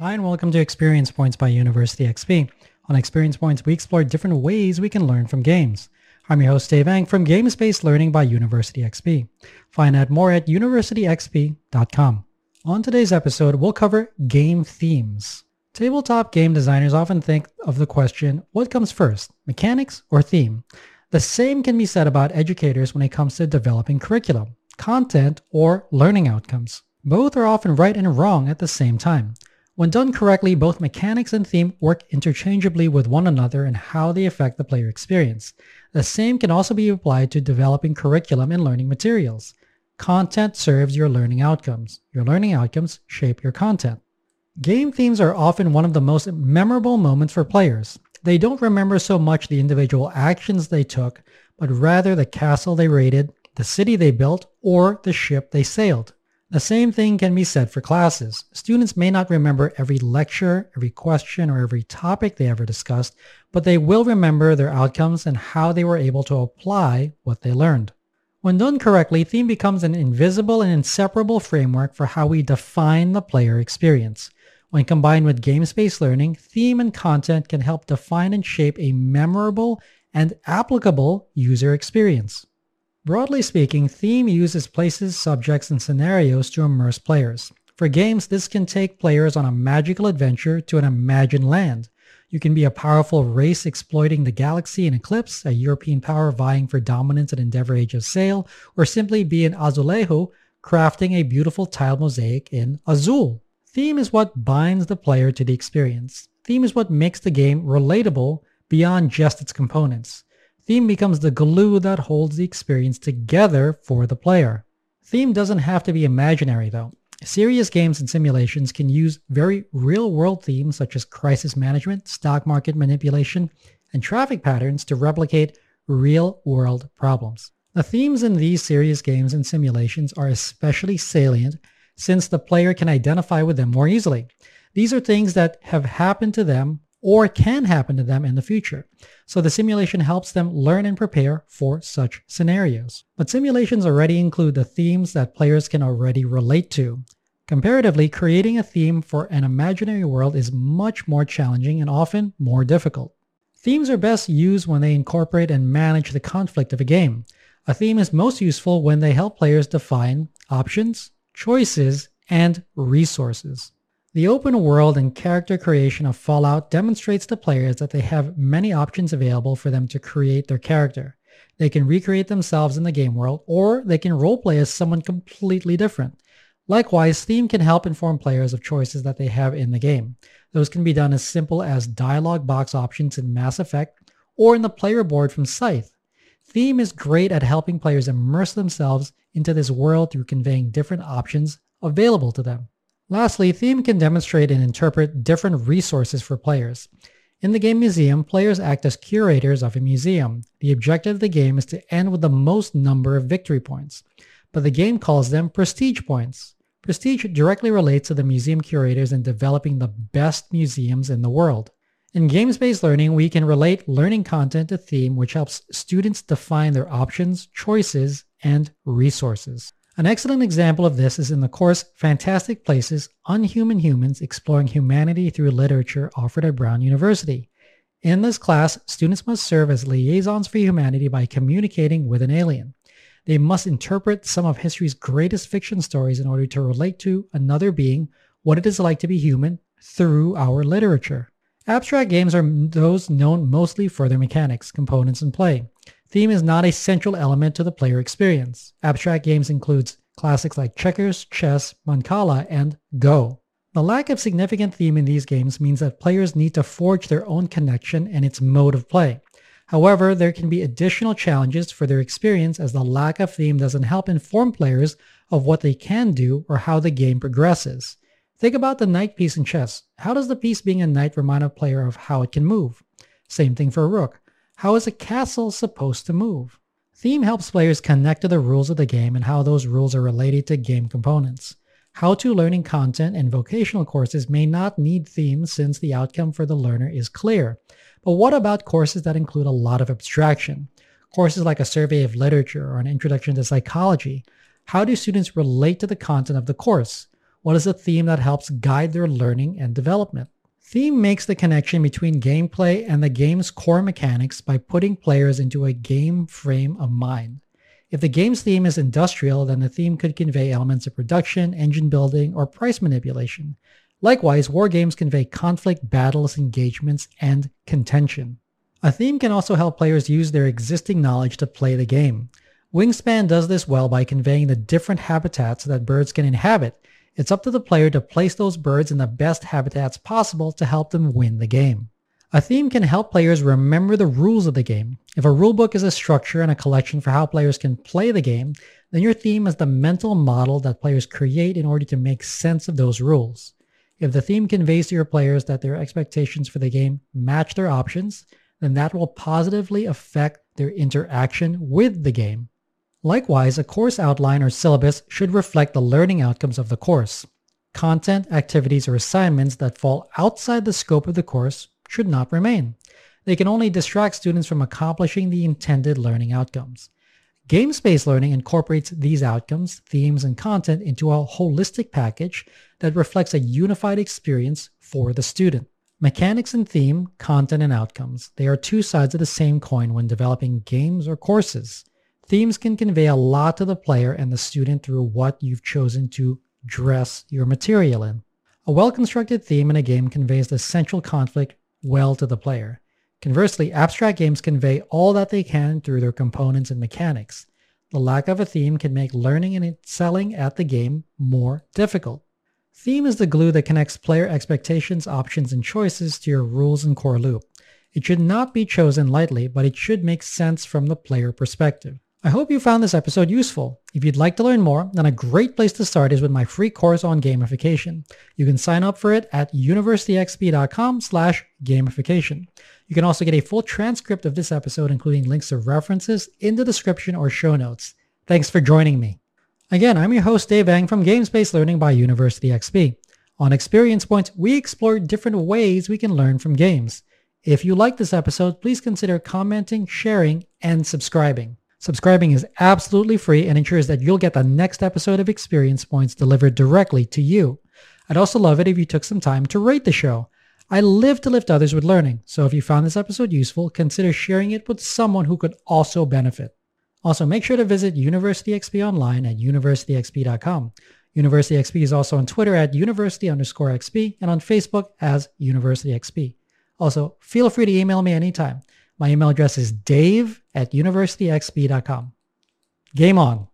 Hi, and welcome to Experience Points by University XP. On Experience Points, we explore different ways we can learn from games. I'm your host, Dave Eng from Games-Based Learning by University XP. Find out more at universityxp.com. On today's episode, we'll cover game themes. Tabletop game designers often think of the question, what comes first, mechanics or theme? The same can be said about educators when it comes to developing curriculum, content, or learning outcomes. Both are often right and wrong at the same time. When done correctly, both mechanics and theme work interchangeably with one another in how they affect the player experience. The same can also be applied to developing curriculum and learning materials. Content serves your learning outcomes. Your learning outcomes shape your content. Game themes are often one of the most memorable moments for players. They don't remember so much the individual actions they took, but rather the castle they raided, the city they built, or the ship they sailed. The same thing can be said for classes. Students may not remember every lecture, every question, or every topic they ever discussed, but they will remember their outcomes and how they were able to apply what they learned. When done correctly, theme becomes an invisible and inseparable framework for how we define the player experience. When combined with game-based learning, theme and content can help define and shape a memorable and applicable user experience. Broadly speaking, theme uses places, subjects, and scenarios to immerse players. For games, this can take players on a magical adventure to an imagined land. You can be a powerful race exploiting the galaxy in Eclipse, a European power vying for dominance in Endeavor Age of Sail, or simply be an Azulejo crafting a beautiful tile mosaic in Azul. Theme is what binds the player to the experience. Theme is what makes the game relatable beyond just its components. Theme becomes the glue that holds the experience together for the player. Theme doesn't have to be imaginary though. Serious games and simulations can use very real-world themes such as crisis management, stock market manipulation, and traffic patterns to replicate real-world problems. The themes in these serious games and simulations are especially salient since the player can identify with them more easily. These are things that have happened to them or can happen to them in the future. So the simulation helps them learn and prepare for such scenarios. But simulations already include the themes that players can already relate to. Comparatively, creating a theme for an imaginary world is much more challenging and often more difficult. Themes are best used when they incorporate and manage the conflict of a game. A theme is most useful when they help players define options, choices, and resources. The open world and character creation of Fallout demonstrates to players that they have many options available for them to create their character. They can recreate themselves in the game world, or they can roleplay as someone completely different. Likewise, theme can help inform players of choices that they have in the game. Those can be done as simple as dialog box options in Mass Effect or in the player board from Scythe. Theme is great at helping players immerse themselves into this world through conveying different options available to them. Lastly, Theme can demonstrate and interpret different resources for players. In the game museum, players act as curators of a museum. The objective of the game is to end with the most number of victory points, but the game calls them prestige points. Prestige directly relates to the museum curators in developing the best museums in the world. In games-based learning, we can relate learning content to theme, which helps students define their options, choices, and resources. An excellent example of this is in the course Fantastic Places, Unhuman Humans Exploring Humanity Through Literature offered at Brown University. In this class, students must serve as liaisons for humanity by communicating with an alien. They must interpret some of history's greatest fiction stories in order to relate to another being what it is like to be human through our literature. Abstract games are those known mostly for their mechanics, components, and play. Theme is not a central element to the player experience. Abstract games includes classics like checkers, chess, Mancala, and Go. The lack of significant theme in these games means that players need to forge their own connection and its mode of play. However, there can be additional challenges for their experience as the lack of theme doesn't help inform players of what they can do or how the game progresses. Think about the knight piece in chess. How does the piece being a knight remind a player of how it can move? Same thing for a rook. How is a castle supposed to move? Theme helps players connect to the rules of the game and how those rules are related to game components. How-to learning content and vocational courses may not need themes since the outcome for the learner is clear. But what about courses that include a lot of abstraction? Courses like a survey of literature or an introduction to psychology. How do students relate to the content of the course? What is a theme that helps guide their learning and development? Theme makes the connection between gameplay and the game's core mechanics by putting players into a game frame of mind. If the game's theme is industrial, then the theme could convey elements of production, engine building, or price manipulation. Likewise, war games convey conflict, battles, engagements, and contention. A theme can also help players use their existing knowledge to play the game. Wingspan does this well by conveying the different habitats that birds can inhabit. It's up to the player to place those birds in the best habitats possible to help them win the game. A theme can help players remember the rules of the game. If a rulebook is a structure and a collection for how players can play the game, then your theme is the mental model that players create in order to make sense of those rules. If the theme conveys to your players that their expectations for the game match their options, then that will positively affect their interaction with the game. Likewise, a course outline or syllabus should reflect the learning outcomes of the course. Content, activities, or assignments that fall outside the scope of the course should not remain. They can only distract students from accomplishing the intended learning outcomes. Game-based learning incorporates these outcomes, themes, and content into a holistic package that reflects a unified experience for the student. Mechanics and theme, content and outcomes. They are two sides of the same coin when developing games or courses. Themes can convey a lot to the player and the student through what you've chosen to dress your material in. A well-constructed theme in a game conveys the central conflict well to the player. Conversely, abstract games convey all that they can through their components and mechanics. The lack of a theme can make learning and excelling at the game more difficult. Theme is the glue that connects player expectations, options, and choices to your rules and core loop. It should not be chosen lightly, but it should make sense from the player perspective. I hope you found this episode useful. If you'd like to learn more, then a great place to start is with my free course on gamification. You can sign up for it at universityxp.com slash gamification. You can also get a full transcript of this episode, including links to references in the description or show notes. Thanks for joining me. Again, I'm your host Dave Eng from Games-Based Learning by University XP. On Experience Points, we explore different ways we can learn from games. If you like this episode, please consider commenting, sharing, and subscribing. Subscribing is absolutely free and ensures that you'll get the next episode of Experience Points delivered directly to you. I'd also love it if you took some time to rate the show. I live to lift others with learning, so if you found this episode useful, consider sharing it with someone who could also benefit. Also, make sure to visit University XP online at universityxp.com. University XP is also on Twitter at university underscore XP and on Facebook as University XP. Also, feel free to email me anytime. My email address is dave at universityxp.com. Game on.